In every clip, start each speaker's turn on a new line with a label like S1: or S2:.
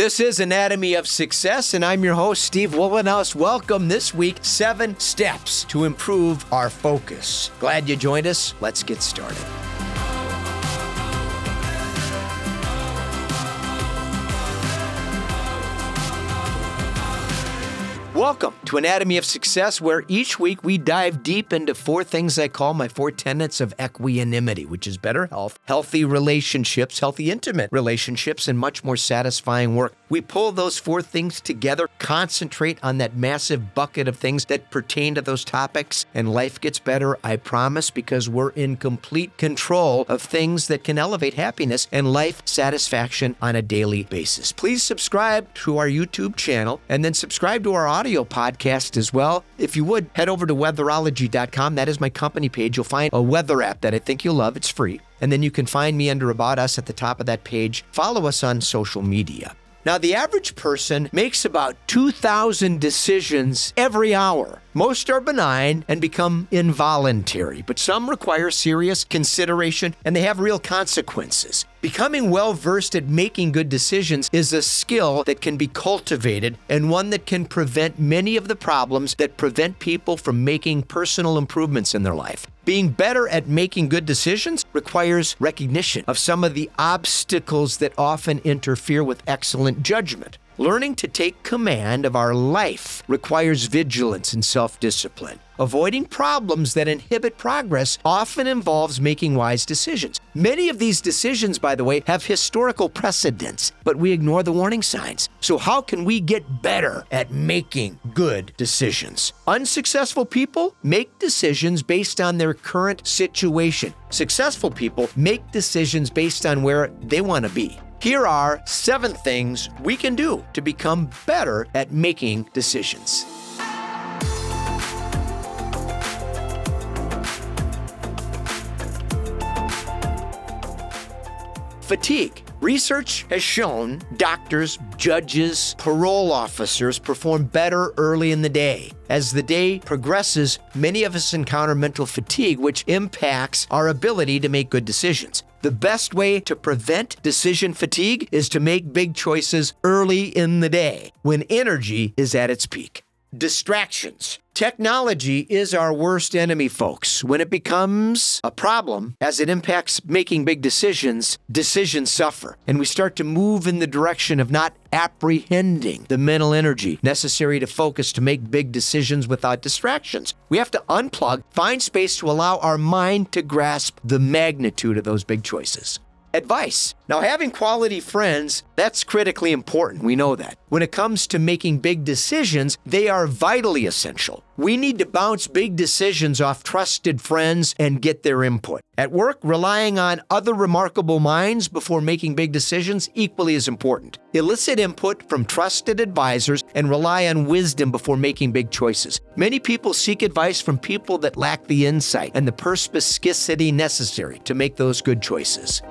S1: This is Anatomy of Success, and I'm your host, Steve Wohlenhaus. Welcome this week Seven Steps to Improve Our Focus. Glad you joined us. Let's get started. Welcome to Anatomy of Success, where each week we dive deep into four things I call my four tenets of equanimity, which is better health, healthy relationships, healthy intimate relationships, and much more satisfying work. We pull those four things together, concentrate on that massive bucket of things that pertain to those topics, and life gets better, I promise, because we're in complete control of things that can elevate happiness and life satisfaction on a daily basis. Please subscribe to our YouTube channel and then subscribe to our audio audio podcast as well. If you would, head over to weatherology.com. That is my company page. You'll find a weather app that I think you'll love. It's free. And then you can find me under About Us at the top of that page. Follow us on social media. Now, the average person makes about 2,000 decisions every hour. Most are benign and become involuntary, but some require serious consideration and they have real consequences. Becoming well versed at making good decisions is a skill that can be cultivated and one that can prevent many of the problems that prevent people from making personal improvements in their life. Being better at making good decisions requires recognition of some of the obstacles that often interfere with excellent judgment. Learning to take command of our life requires vigilance and self discipline. Avoiding problems that inhibit progress often involves making wise decisions. Many of these decisions, by the way, have historical precedents, but we ignore the warning signs. So, how can we get better at making good decisions? Unsuccessful people make decisions based on their current situation. Successful people make decisions based on where they want to be. Here are seven things we can do to become better at making decisions. Fatigue. Research has shown doctors, judges, parole officers perform better early in the day. As the day progresses, many of us encounter mental fatigue, which impacts our ability to make good decisions. The best way to prevent decision fatigue is to make big choices early in the day when energy is at its peak. Distractions. Technology is our worst enemy, folks. When it becomes a problem, as it impacts making big decisions, decisions suffer. And we start to move in the direction of not apprehending the mental energy necessary to focus to make big decisions without distractions. We have to unplug, find space to allow our mind to grasp the magnitude of those big choices advice. Now, having quality friends, that's critically important. We know that. When it comes to making big decisions, they are vitally essential. We need to bounce big decisions off trusted friends and get their input. At work, relying on other remarkable minds before making big decisions equally is important. Elicit input from trusted advisors and rely on wisdom before making big choices. Many people seek advice from people that lack the insight and the perspicacity necessary to make those good choices.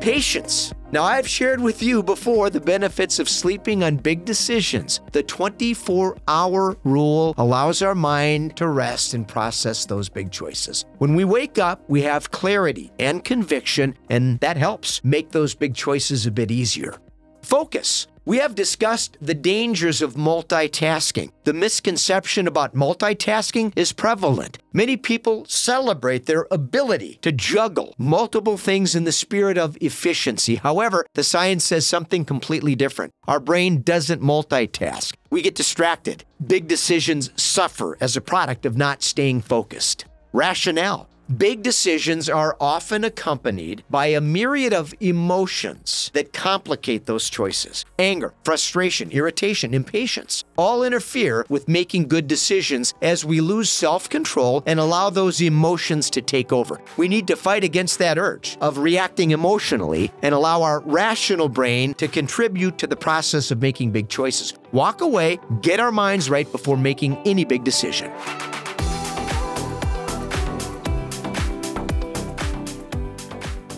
S1: Patience. Now, I've shared with you before the benefits of sleeping on big decisions. The 24 hour rule allows our mind to rest and process those big choices. When we wake up, we have clarity and conviction, and that helps make those big choices a bit easier. Focus. We have discussed the dangers of multitasking. The misconception about multitasking is prevalent. Many people celebrate their ability to juggle multiple things in the spirit of efficiency. However, the science says something completely different. Our brain doesn't multitask. We get distracted. Big decisions suffer as a product of not staying focused. Rationale. Big decisions are often accompanied by a myriad of emotions that complicate those choices. Anger, frustration, irritation, impatience all interfere with making good decisions as we lose self control and allow those emotions to take over. We need to fight against that urge of reacting emotionally and allow our rational brain to contribute to the process of making big choices. Walk away, get our minds right before making any big decision.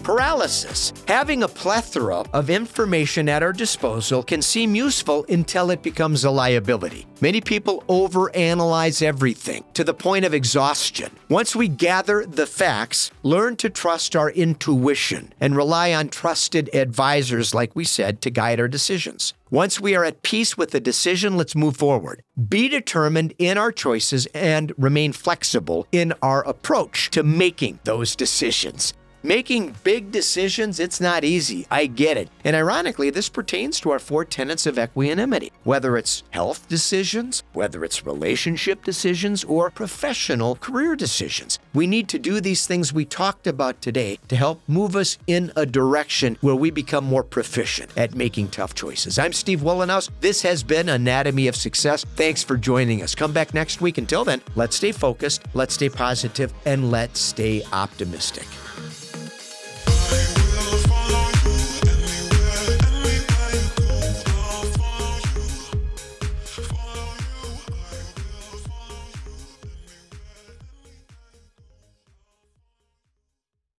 S1: Paralysis. Having a plethora of information at our disposal can seem useful until it becomes a liability. Many people overanalyze everything to the point of exhaustion. Once we gather the facts, learn to trust our intuition and rely on trusted advisors, like we said, to guide our decisions. Once we are at peace with the decision, let's move forward. Be determined in our choices and remain flexible in our approach to making those decisions. Making big decisions, it's not easy. I get it. And ironically, this pertains to our four tenets of equanimity. Whether it's health decisions, whether it's relationship decisions, or professional career decisions. We need to do these things we talked about today to help move us in a direction where we become more proficient at making tough choices. I'm Steve Wohlenhaus. This has been Anatomy of Success. Thanks for joining us. Come back next week. Until then, let's stay focused, let's stay positive, and let's stay optimistic.